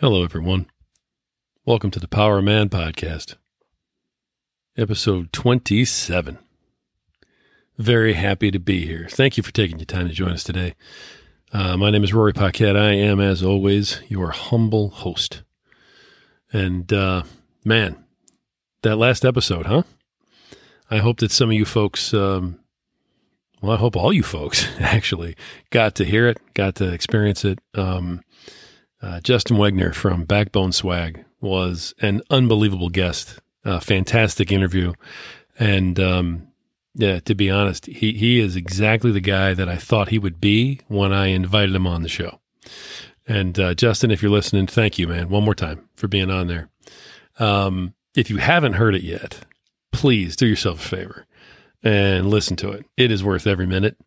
Hello, everyone. Welcome to the Power Man podcast, episode 27. Very happy to be here. Thank you for taking your time to join us today. Uh, my name is Rory Paquette. I am, as always, your humble host. And uh, man, that last episode, huh? I hope that some of you folks, um, well, I hope all you folks actually got to hear it, got to experience it. Um, uh, Justin Wegner from Backbone Swag was an unbelievable guest, a fantastic interview, and um, yeah, to be honest, he he is exactly the guy that I thought he would be when I invited him on the show. And uh, Justin, if you're listening, thank you, man, one more time for being on there. Um, if you haven't heard it yet, please do yourself a favor and listen to it. It is worth every minute.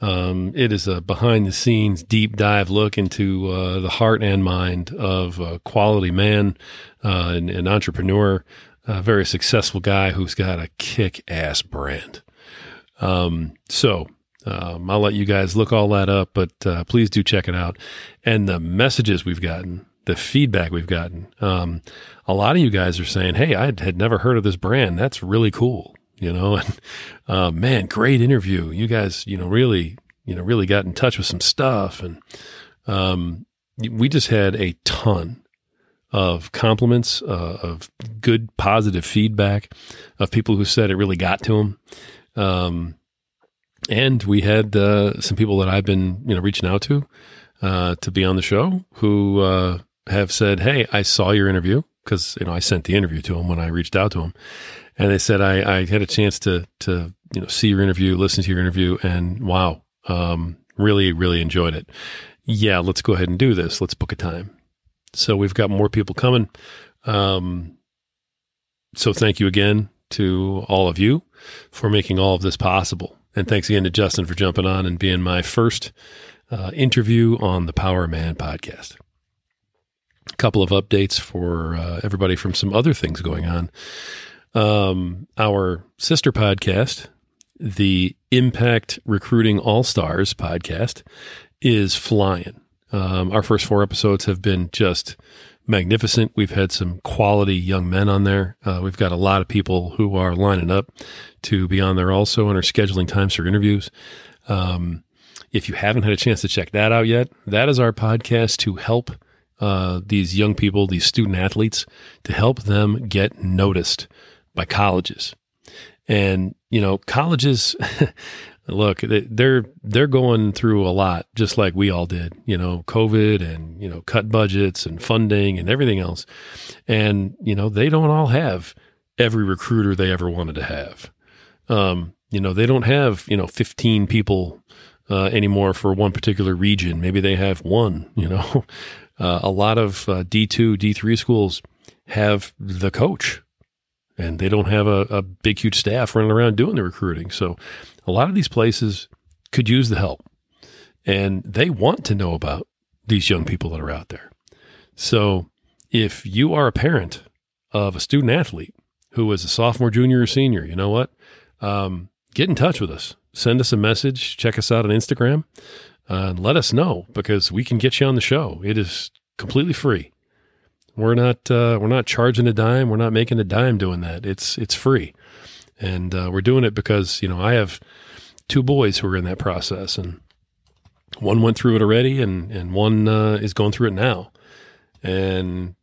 Um, it is a behind the scenes deep dive look into uh, the heart and mind of a quality man, uh, an, an, entrepreneur, a very successful guy who's got a kick ass brand. Um, so um, I'll let you guys look all that up, but uh, please do check it out. And the messages we've gotten, the feedback we've gotten, um, a lot of you guys are saying, Hey, I had never heard of this brand. That's really cool you know, and uh, man, great interview. You guys, you know, really, you know, really got in touch with some stuff, and um, we just had a ton of compliments, uh, of good, positive feedback, of people who said it really got to them. Um, and we had uh, some people that I've been, you know, reaching out to uh, to be on the show who uh, have said, "Hey, I saw your interview." Because you know I sent the interview to him when I reached out to him, and they said I, I had a chance to to you know see your interview, listen to your interview, and wow, um, really really enjoyed it. Yeah, let's go ahead and do this. Let's book a time. So we've got more people coming. Um, so thank you again to all of you for making all of this possible, and thanks again to Justin for jumping on and being my first uh, interview on the Power Man podcast. Couple of updates for uh, everybody from some other things going on. Um, our sister podcast, the Impact Recruiting All Stars podcast, is flying. Um, our first four episodes have been just magnificent. We've had some quality young men on there. Uh, we've got a lot of people who are lining up to be on there also and are scheduling times for interviews. Um, if you haven't had a chance to check that out yet, that is our podcast to help uh, these young people, these student athletes, to help them get noticed by colleges. And, you know, colleges, look, they're, they're going through a lot, just like we all did, you know, COVID and, you know, cut budgets and funding and everything else. And, you know, they don't all have every recruiter they ever wanted to have. Um, you know, they don't have, you know, 15 people uh, anymore for one particular region. Maybe they have one, you know. Uh, a lot of uh, D2, D3 schools have the coach and they don't have a, a big, huge staff running around doing the recruiting. So a lot of these places could use the help and they want to know about these young people that are out there. So if you are a parent of a student athlete who is a sophomore, junior, or senior, you know what? Um, get in touch with us. Send us a message. Check us out on Instagram uh, and let us know because we can get you on the show. It is completely free. We're not uh, we're not charging a dime. We're not making a dime doing that. It's it's free, and uh, we're doing it because you know I have two boys who are in that process, and one went through it already, and and one uh, is going through it now. And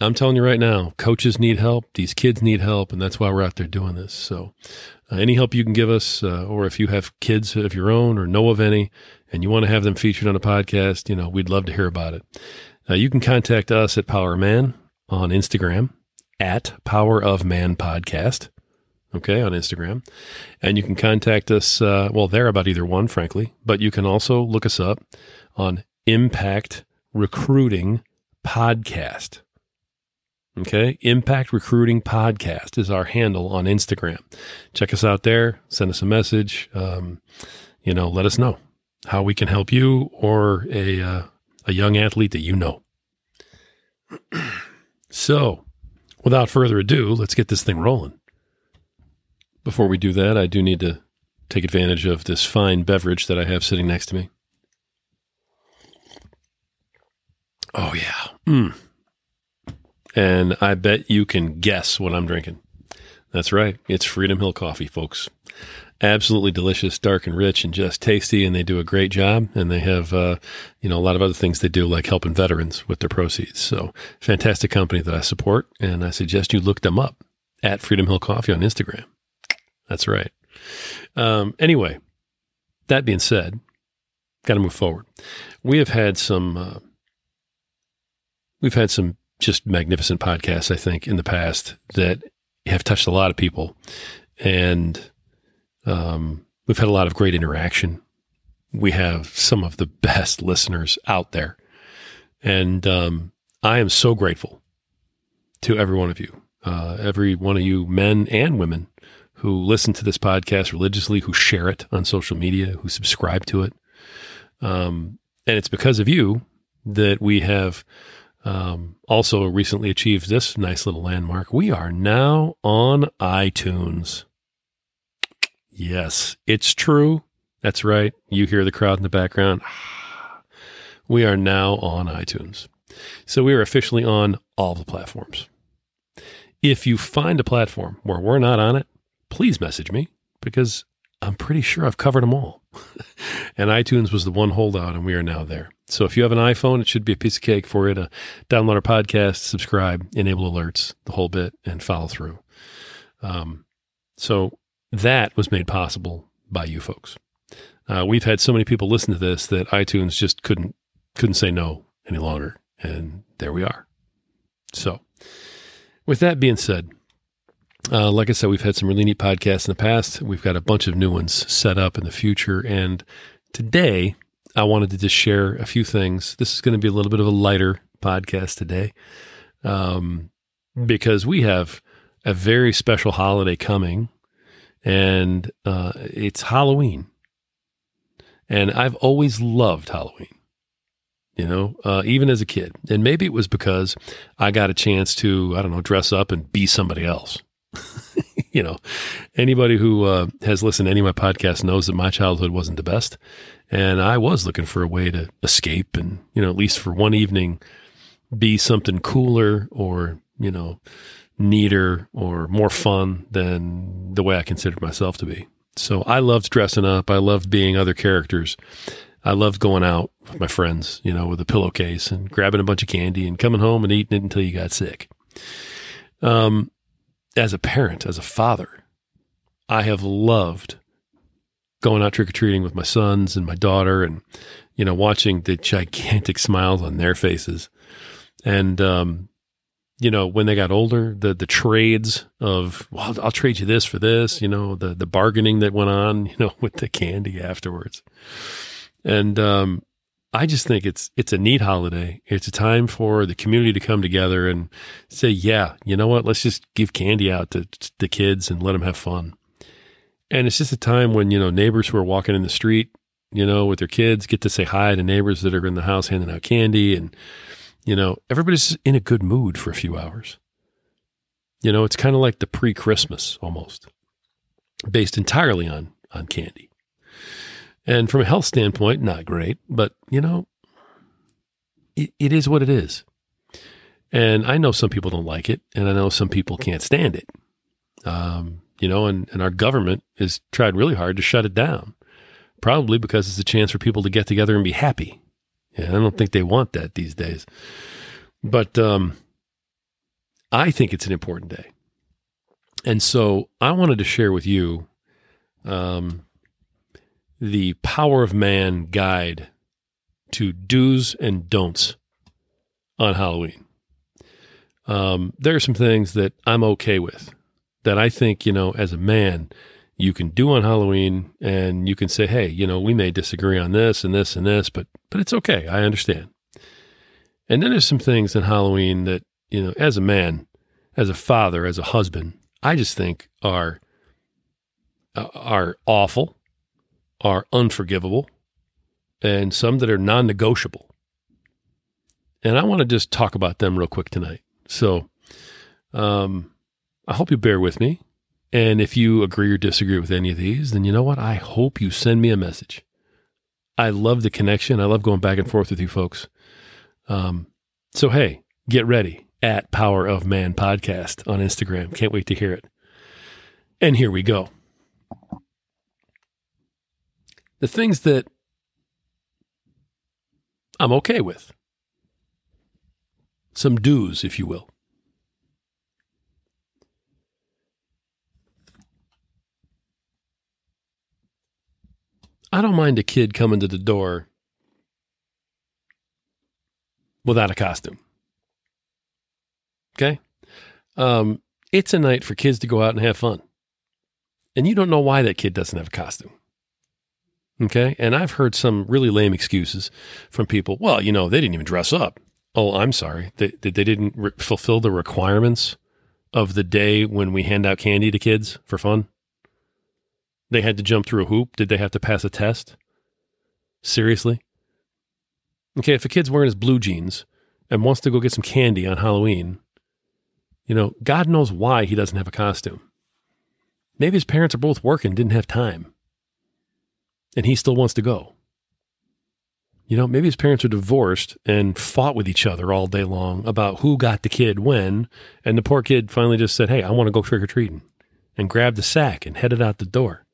I'm telling you right now, coaches need help. These kids need help, and that's why we're out there doing this. So, uh, any help you can give us, uh, or if you have kids of your own or know of any, and you want to have them featured on a podcast, you know, we'd love to hear about it. Uh, you can contact us at Power Man on Instagram at Power of Man Podcast. Okay, on Instagram. And you can contact us, uh, well, there about either one, frankly, but you can also look us up on Impact Recruiting Podcast. Okay, Impact Recruiting Podcast is our handle on Instagram. Check us out there, send us a message, um, you know, let us know how we can help you or a, uh, a young athlete that you know. so, without further ado, let's get this thing rolling. Before we do that, I do need to take advantage of this fine beverage that I have sitting next to me. Oh, yeah. Mm. and I bet you can guess what I'm drinking. That's right. It's Freedom Hill coffee, folks. Absolutely delicious, dark and rich, and just tasty. And they do a great job. And they have, uh, you know, a lot of other things they do, like helping veterans with their proceeds. So, fantastic company that I support. And I suggest you look them up at Freedom Hill Coffee on Instagram. That's right. Um, anyway, that being said, got to move forward. We have had some, uh, we've had some just magnificent podcasts, I think, in the past that have touched a lot of people. And um, we've had a lot of great interaction. We have some of the best listeners out there. And um, I am so grateful to every one of you, uh, every one of you, men and women, who listen to this podcast religiously, who share it on social media, who subscribe to it. Um, and it's because of you that we have um, also recently achieved this nice little landmark. We are now on iTunes. Yes, it's true. That's right. You hear the crowd in the background. We are now on iTunes. So we are officially on all the platforms. If you find a platform where we're not on it, please message me because I'm pretty sure I've covered them all. and iTunes was the one holdout, and we are now there. So if you have an iPhone, it should be a piece of cake for you to download our podcast, subscribe, enable alerts, the whole bit, and follow through. Um, so that was made possible by you folks. Uh, we've had so many people listen to this that iTunes just couldn't couldn't say no any longer, and there we are. So, with that being said, uh, like I said, we've had some really neat podcasts in the past. We've got a bunch of new ones set up in the future, and today I wanted to just share a few things. This is going to be a little bit of a lighter podcast today, um, because we have a very special holiday coming and uh, it's Halloween. And I've always loved Halloween, you know, uh, even as a kid. And maybe it was because I got a chance to, I don't know, dress up and be somebody else. you know, anybody who uh, has listened to any of my podcasts knows that my childhood wasn't the best. And I was looking for a way to escape and, you know, at least for one evening, be something cooler or, you know, neater or more fun than the way I considered myself to be. So I loved dressing up. I loved being other characters. I loved going out with my friends, you know, with a pillowcase and grabbing a bunch of candy and coming home and eating it until you got sick. Um, as a parent, as a father, I have loved going out trick or treating with my sons and my daughter and, you know, watching the gigantic smiles on their faces. And, um, you know, when they got older, the the trades of well, I'll, trade you this for this, you know, the the bargaining that went on, you know, with the candy afterwards. And um, I just think it's it's a neat holiday. It's a time for the community to come together and say, yeah, you know what? Let's just give candy out to, to the kids and let them have fun. And it's just a time when you know neighbors who are walking in the street, you know, with their kids get to say hi to neighbors that are in the house handing out candy and you know, everybody's in a good mood for a few hours. You know, it's kind of like the pre Christmas almost, based entirely on, on candy. And from a health standpoint, not great, but you know, it, it is what it is. And I know some people don't like it, and I know some people can't stand it. Um, you know, and, and our government has tried really hard to shut it down, probably because it's a chance for people to get together and be happy yeah, I don't think they want that these days. But um, I think it's an important day. And so I wanted to share with you um, the Power of Man guide to do's and don'ts on Halloween. Um, there are some things that I'm okay with that I think, you know, as a man, you can do on Halloween and you can say, hey, you know, we may disagree on this and this and this, but but it's okay. I understand. And then there's some things in Halloween that, you know, as a man, as a father, as a husband, I just think are uh, are awful, are unforgivable, and some that are non-negotiable. And I want to just talk about them real quick tonight. So, um, I hope you bear with me. And if you agree or disagree with any of these, then you know what? I hope you send me a message. I love the connection. I love going back and forth with you folks. Um, so, hey, get ready. at Power of Man Podcast on Instagram. Can't wait to hear it. And here we go. The things that I'm okay with. Some do's, if you will. I don't mind a kid coming to the door without a costume. Okay? Um, it's a night for kids to go out and have fun. And you don't know why that kid doesn't have a costume. Okay? And I've heard some really lame excuses from people. Well, you know, they didn't even dress up. Oh, I'm sorry. They, they didn't re- fulfill the requirements of the day when we hand out candy to kids for fun. They had to jump through a hoop. Did they have to pass a test? Seriously? Okay, if a kid's wearing his blue jeans and wants to go get some candy on Halloween, you know, God knows why he doesn't have a costume. Maybe his parents are both working, didn't have time, and he still wants to go. You know, maybe his parents are divorced and fought with each other all day long about who got the kid when, and the poor kid finally just said, Hey, I want to go trick or treating, and grabbed the sack and headed out the door.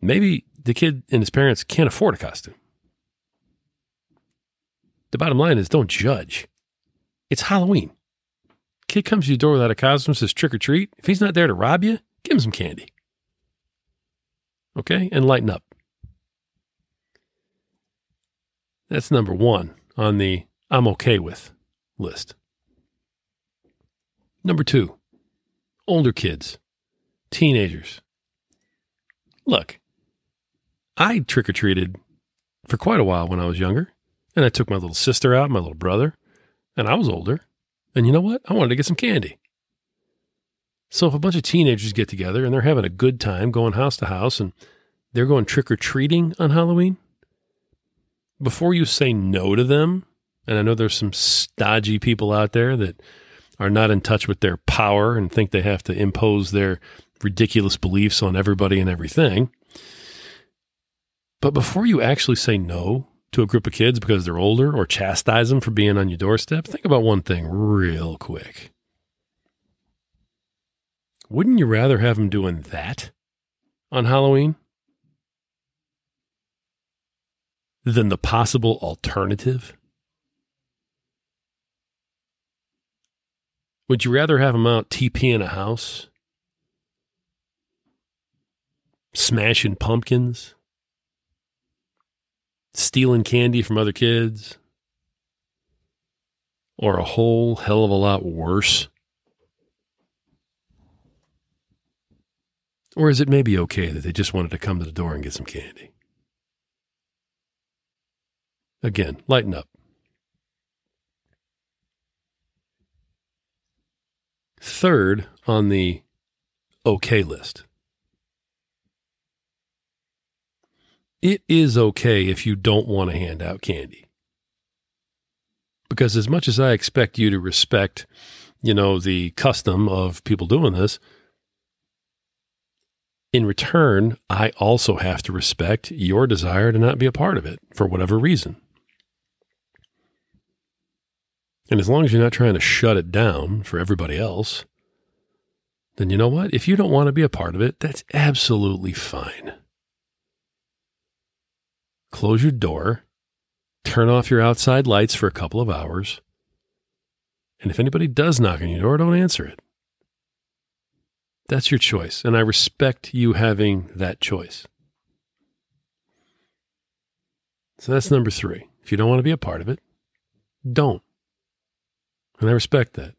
Maybe the kid and his parents can't afford a costume. The bottom line is don't judge. It's Halloween. Kid comes to your door without a costume, says trick or treat. If he's not there to rob you, give him some candy. Okay? And lighten up. That's number one on the I'm okay with list. Number two, older kids, teenagers. Look, I trick or treated for quite a while when I was younger. And I took my little sister out, my little brother, and I was older. And you know what? I wanted to get some candy. So if a bunch of teenagers get together and they're having a good time going house to house and they're going trick or treating on Halloween, before you say no to them, and I know there's some stodgy people out there that are not in touch with their power and think they have to impose their ridiculous beliefs on everybody and everything. But before you actually say no to a group of kids because they're older or chastise them for being on your doorstep, think about one thing real quick. Wouldn't you rather have them doing that on Halloween than the possible alternative? Would you rather have them out TPing a house, smashing pumpkins, stealing candy from other kids, or a whole hell of a lot worse? Or is it maybe okay that they just wanted to come to the door and get some candy? Again, lighten up. Third on the okay list it is okay if you don't want to hand out candy. Because as much as I expect you to respect, you know, the custom of people doing this, in return, I also have to respect your desire to not be a part of it for whatever reason. And as long as you're not trying to shut it down for everybody else, then you know what? If you don't want to be a part of it, that's absolutely fine close your door, turn off your outside lights for a couple of hours. And if anybody does knock on your door, don't answer it. That's your choice. And I respect you having that choice. So that's number three. If you don't want to be a part of it, don't. And I respect that.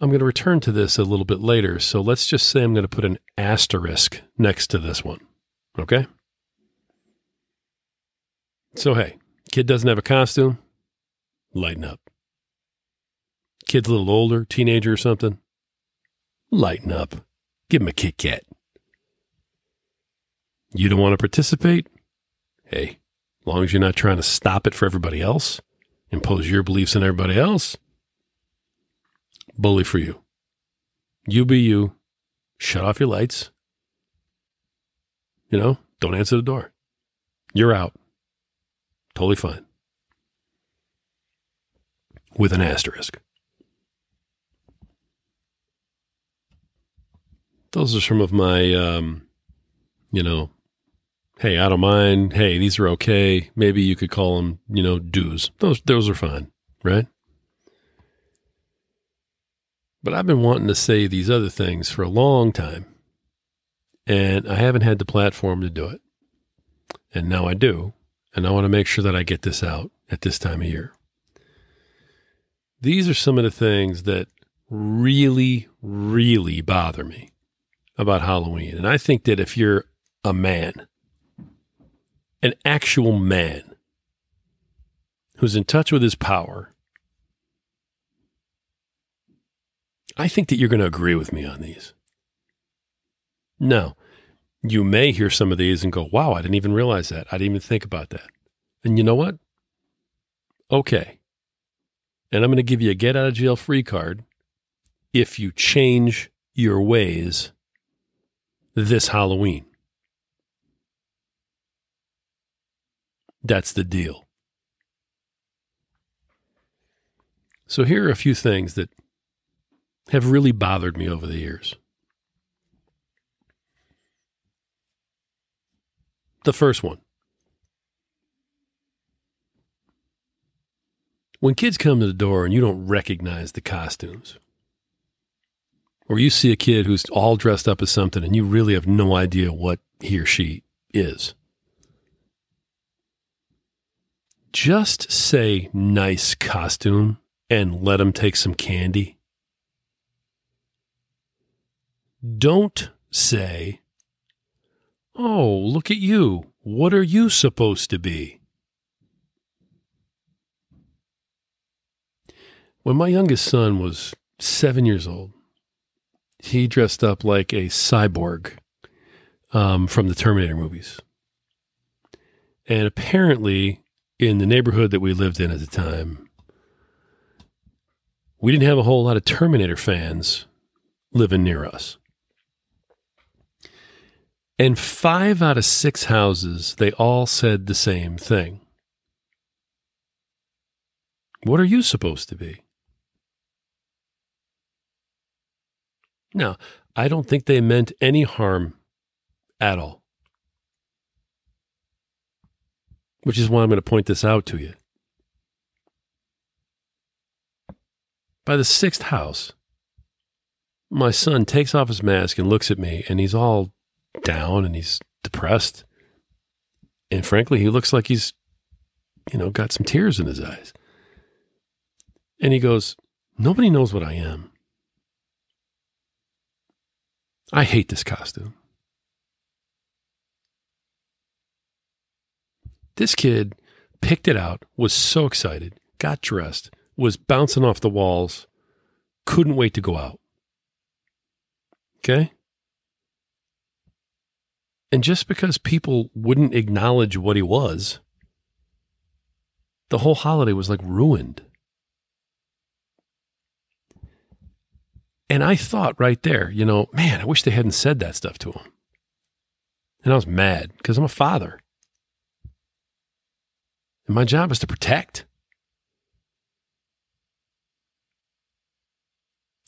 I'm going to return to this a little bit later. So let's just say I'm going to put an asterisk next to this one. Okay? So, hey, kid doesn't have a costume, lighten up. Kid's a little older, teenager or something, lighten up. Give him a Kit Kat. You don't want to participate? Hey, as long as you're not trying to stop it for everybody else, impose your beliefs on everybody else, bully for you. You be you. Shut off your lights. You know, don't answer the door. You're out. Totally fine. with an asterisk. Those are some of my, um, you know, hey, I don't mind. Hey, these are okay. Maybe you could call them, you know, do's. Those those are fine, right? But I've been wanting to say these other things for a long time, and I haven't had the platform to do it. And now I do, and I want to make sure that I get this out at this time of year. These are some of the things that really, really bother me about Halloween. And I think that if you're a man, an actual man who's in touch with his power, I think that you're going to agree with me on these. Now, you may hear some of these and go, wow, I didn't even realize that. I didn't even think about that. And you know what? Okay. And I'm going to give you a get out of jail free card if you change your ways this Halloween. That's the deal. So, here are a few things that have really bothered me over the years. The first one when kids come to the door and you don't recognize the costumes, or you see a kid who's all dressed up as something and you really have no idea what he or she is, just say nice costume and let them take some candy. Don't say, Oh, look at you. What are you supposed to be? When my youngest son was seven years old, he dressed up like a cyborg um, from the Terminator movies. And apparently, in the neighborhood that we lived in at the time, we didn't have a whole lot of Terminator fans living near us. And five out of six houses, they all said the same thing. What are you supposed to be? Now, I don't think they meant any harm at all. Which is why I'm going to point this out to you. By the sixth house, my son takes off his mask and looks at me, and he's all down and he's depressed. And frankly, he looks like he's, you know, got some tears in his eyes. And he goes, Nobody knows what I am. I hate this costume. This kid picked it out, was so excited, got dressed, was bouncing off the walls, couldn't wait to go out. Okay? And just because people wouldn't acknowledge what he was, the whole holiday was like ruined. And I thought right there, you know, man, I wish they hadn't said that stuff to him. And I was mad because I'm a father. And my job is to protect.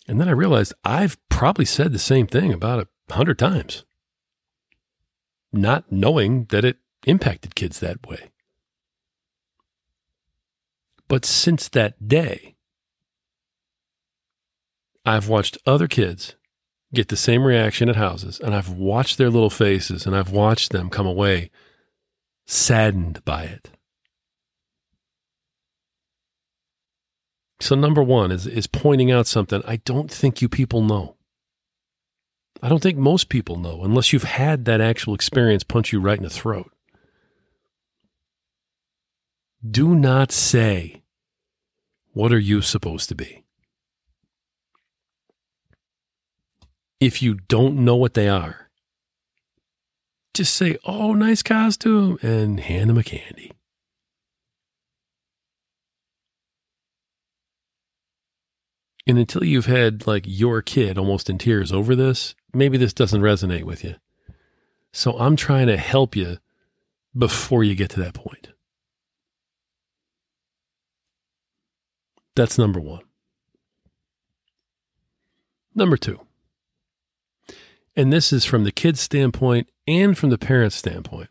And then I realized I've probably said the same thing about a hundred times not knowing that it impacted kids that way. But since that day, I've watched other kids get the same reaction at houses, and I've watched their little faces, and I've watched them come away saddened by it. So, number one is, is pointing out something I don't think you people know. I don't think most people know unless you've had that actual experience punch you right in the throat. Do not say, What are you supposed to be? If you don't know what they are, just say, Oh, nice costume, and hand them a candy. And until you've had like your kid almost in tears over this, maybe this doesn't resonate with you. So I'm trying to help you before you get to that point. That's number one. Number two, and this is from the kid's standpoint and from the parent's standpoint.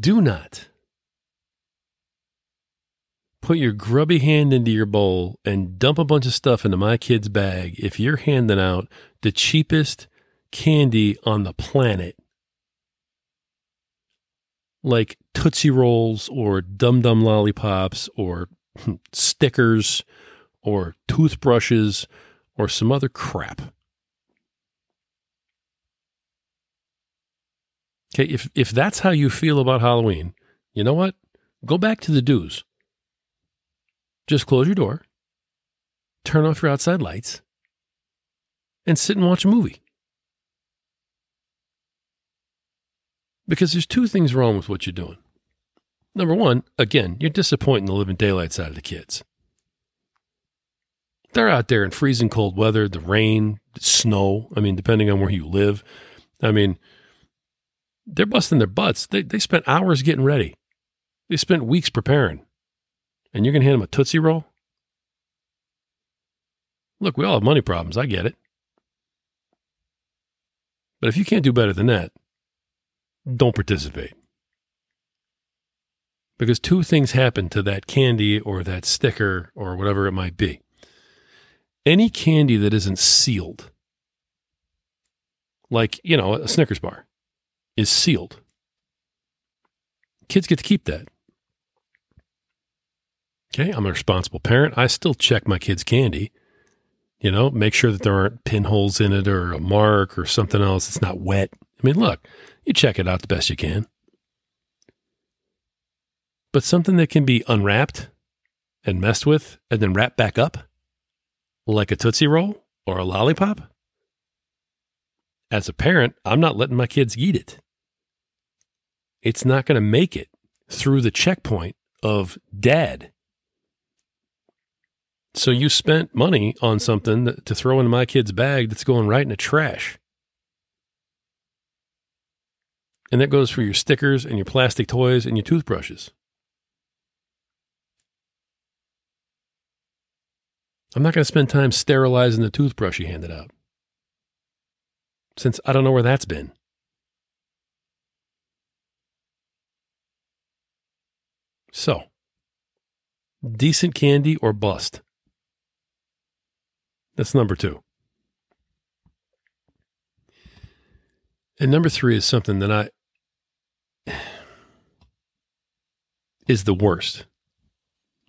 Do not put your grubby hand into your bowl and dump a bunch of stuff into my kid's bag if you're handing out the cheapest candy on the planet, like Tootsie Rolls or Dum Dum Lollipops or stickers or toothbrushes or some other crap. Okay, if, if that's how you feel about Halloween, you know what? Go back to the do's. Just close your door, turn off your outside lights, and sit and watch a movie. Because there's two things wrong with what you're doing. Number one, again, you're disappointing the living daylights out of the kids. They're out there in freezing cold weather, the rain, the snow. I mean, depending on where you live. I mean, they're busting their butts. They, they spent hours getting ready, they spent weeks preparing and you're going to hand them a Tootsie Roll? Look, we all have money problems. I get it. But if you can't do better than that, don't participate. Because two things happen to that candy or that sticker or whatever it might be. Any candy that isn't sealed, like, you know, a Snickers bar, is sealed. Kids get to keep that. Okay, I'm a responsible parent. I still check my kids' candy. You know, make sure that there aren't pinholes in it or a mark or something else. It's not wet. I mean, look, you check it out the best you can. But something that can be unwrapped and messed with and then wrapped back up, like a Tootsie Roll or a lollipop, as a parent, I'm not letting my kids eat it. It's not going to make it through the checkpoint of dad so you spent money on something that, to throw into my kid's bag that's going right in the trash. And that goes for your stickers and your plastic toys and your toothbrushes. I'm not going to spend time sterilizing the toothbrush you handed out. Since I don't know where that's been. So, decent candy or bust. That's number two. And number three is something that I is the worst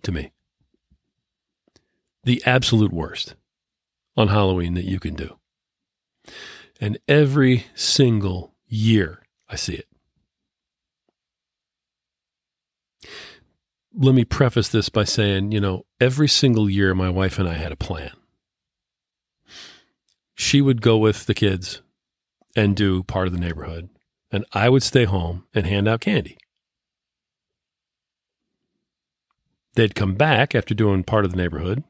to me. The absolute worst on Halloween that you can do. And every single year I see it. Let me preface this by saying, you know, every single year my wife and I had a plan she would go with the kids and do part of the neighborhood, and I would stay home and hand out candy. They'd come back after doing part of the neighborhood,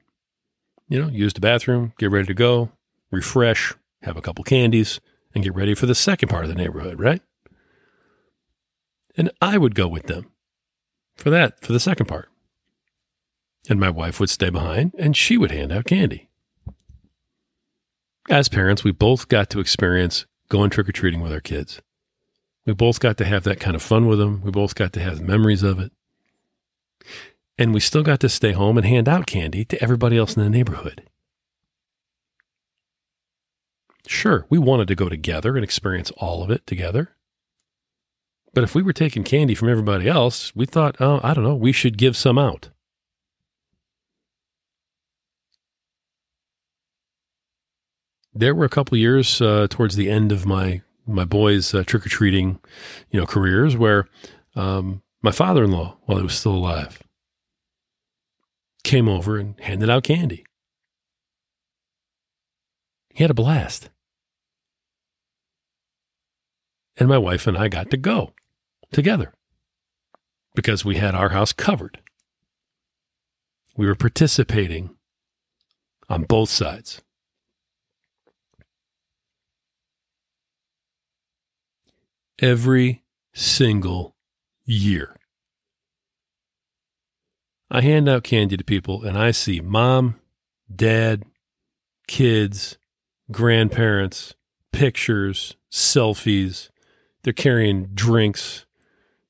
you know, use the bathroom, get ready to go, refresh, have a couple candies, and get ready for the second part of the neighborhood, right? And I would go with them for that, for the second part. And my wife would stay behind and she would hand out candy as parents, we both got to experience going trick or treating with our kids. We both got to have that kind of fun with them. We both got to have memories of it. And we still got to stay home and hand out candy to everybody else in the neighborhood. Sure, we wanted to go together and experience all of it together. But if we were taking candy from everybody else, we thought, oh, I don't know, we should give some out. There were a couple years uh, towards the end of my my boys' uh, trick or treating, you know, careers where um, my father in law, while he was still alive, came over and handed out candy. He had a blast. And my wife and I got to go together because we had our house covered. We were participating on both sides. Every single year. I hand out candy to people and I see mom, dad, kids, grandparents, pictures, selfies. They're carrying drinks.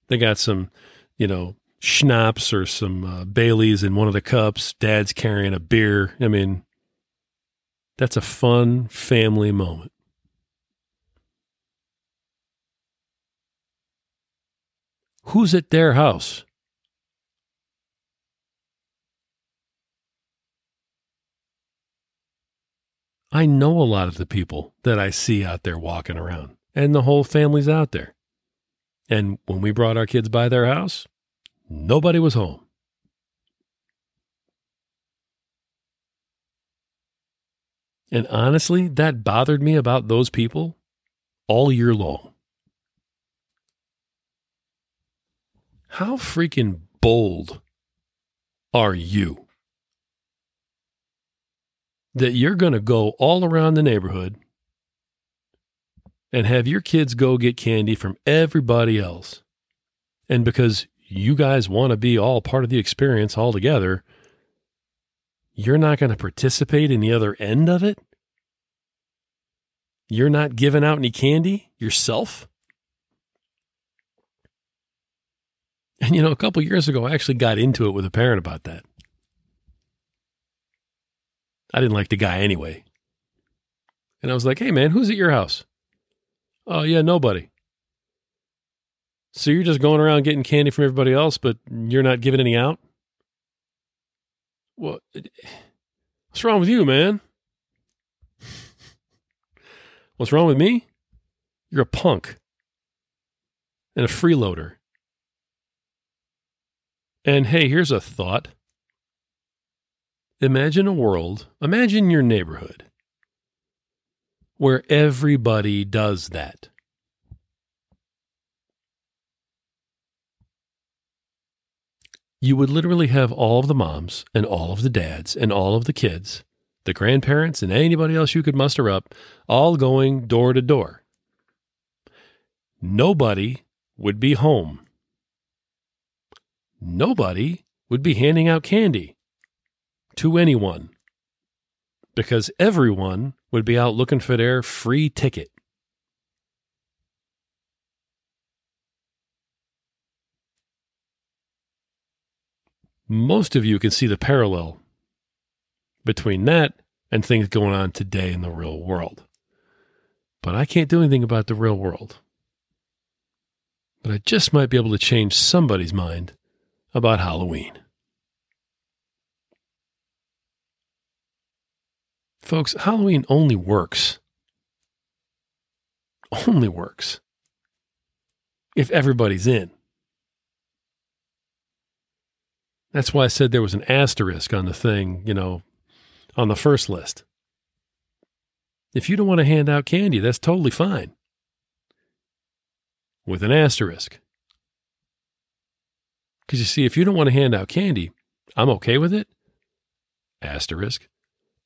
They got some, you know, schnapps or some uh, Baileys in one of the cups. Dad's carrying a beer. I mean, that's a fun family moment. Who's at their house? I know a lot of the people that I see out there walking around, and the whole family's out there. And when we brought our kids by their house, nobody was home. And honestly, that bothered me about those people all year long. How freaking bold are you? that you're going to go all around the neighborhood and have your kids go get candy from everybody else. And because you guys want to be all part of the experience all together, you're not going to participate in the other end of it? You're not giving out any candy yourself? And you know, a couple years ago, I actually got into it with a parent about that. I didn't like the guy anyway. And I was like, hey, man, who's at your house? Oh, yeah, nobody. So you're just going around getting candy from everybody else, but you're not giving any out? Well, What's wrong with you, man? What's wrong with me? You're a punk and a freeloader. And hey, here's a thought. Imagine a world, imagine your neighborhood where everybody does that. You would literally have all of the moms and all of the dads and all of the kids, the grandparents and anybody else you could muster up, all going door to door. Nobody would be home. Nobody would be handing out candy to anyone because everyone would be out looking for their free ticket. Most of you can see the parallel between that and things going on today in the real world. But I can't do anything about the real world. But I just might be able to change somebody's mind about Halloween. Folks, Halloween only works. Only works if everybody's in. That's why I said there was an asterisk on the thing, you know, on the first list. If you don't want to hand out candy, that's totally fine. With an asterisk. Because you see, if you don't want to hand out candy, I'm okay with it. Asterisk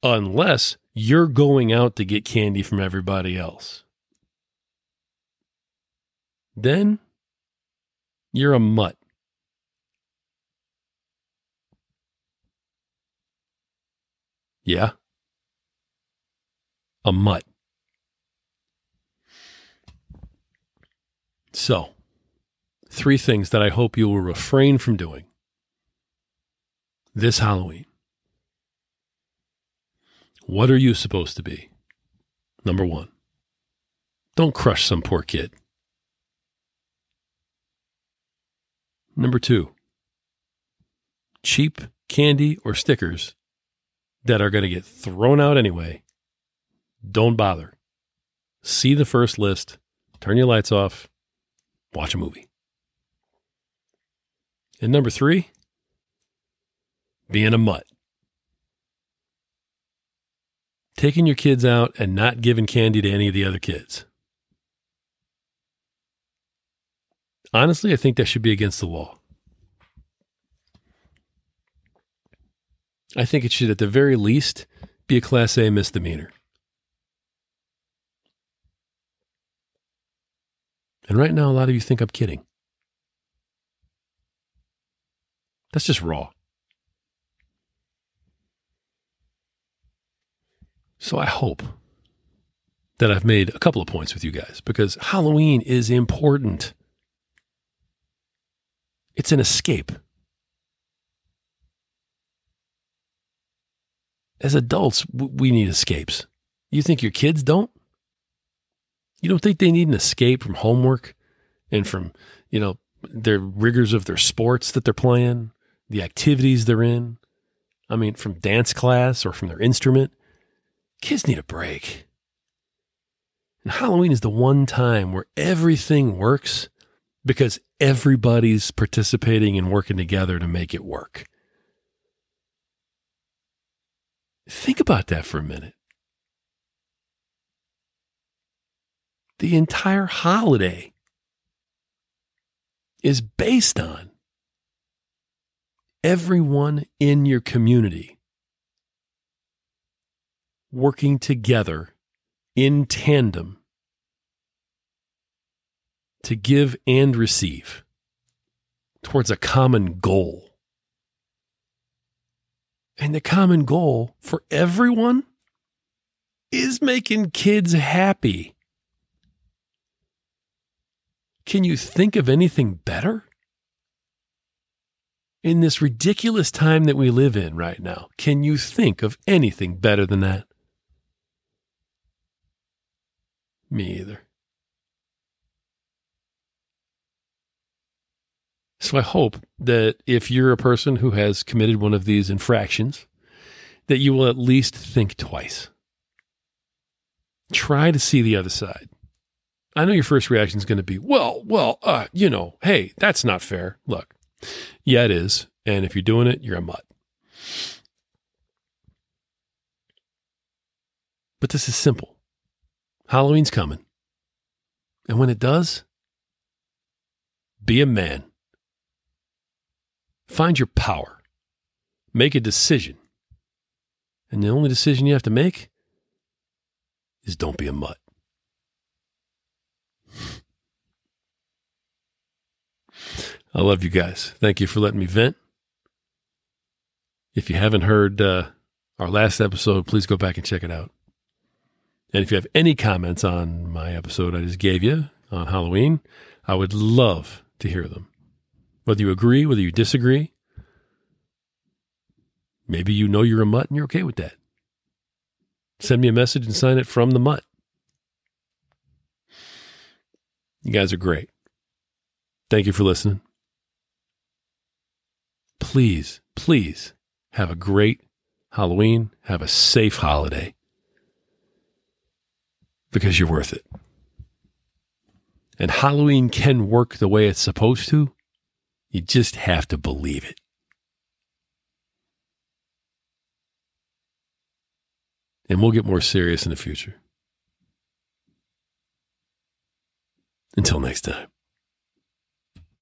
unless you're going out to get candy from everybody else. Then you're a mutt. Yeah. A mutt. So, three things that I hope you will refrain from doing this Halloween. What are you supposed to be? Number one, don't crush some poor kid. Number two, cheap candy or stickers that are going to get thrown out anyway. Don't bother. See the first list, turn your lights off, watch a movie. And number three, being a mutt taking your kids out and not giving candy to any of the other kids. Honestly, I think that should be against the law. I think it should, at the very least, be a Class A misdemeanor. And right now, a lot of you think I'm kidding. That's just raw. So I hope that I've made a couple of points with you guys because Halloween is important. It's an escape. As adults, we need escapes. You think your kids don't? You don't think they need an escape from homework and from, you know, their rigors of their sports that they're playing the activities they're in? I mean, from dance class or from their instrument? Kids need a break. And Halloween is the one time where everything works because everybody's participating and working together to make it work. Think about that for a minute. The entire holiday is based on everyone in your community working together in tandem to give and receive towards a common goal. And the common goal for everyone is making kids happy. Can you think of anything better? In this ridiculous time that we live in right now, can you think of anything better than that? Me either. So I hope that if you're a person who has committed one of these infractions, that you will at least think twice. Try to see the other side. I know your first reaction is going to be, well, well, uh, you know, hey, that's not fair. Look, yeah, it is. And if you're doing it, you're a mutt. But this is simple. Halloween's coming. And when it does, be a man. Find your power. Make a decision. And the only decision you have to make is don't be a mutt. I love you guys. Thank you for letting me vent. If you haven't heard uh, our last episode, please go back and check it out. And if you have any comments on my episode I just gave you on Halloween, I would love to hear them. Whether you agree, whether you disagree, maybe you know you're a mutt and you're okay with that. Send me a message and sign it from the mutt. You guys are great. Thank you for listening. Please, please have a great Halloween. Have a safe holiday because you're worth it. And Halloween can work the way it's supposed to. You just have to believe it. And we'll get more serious in the future. Until next time.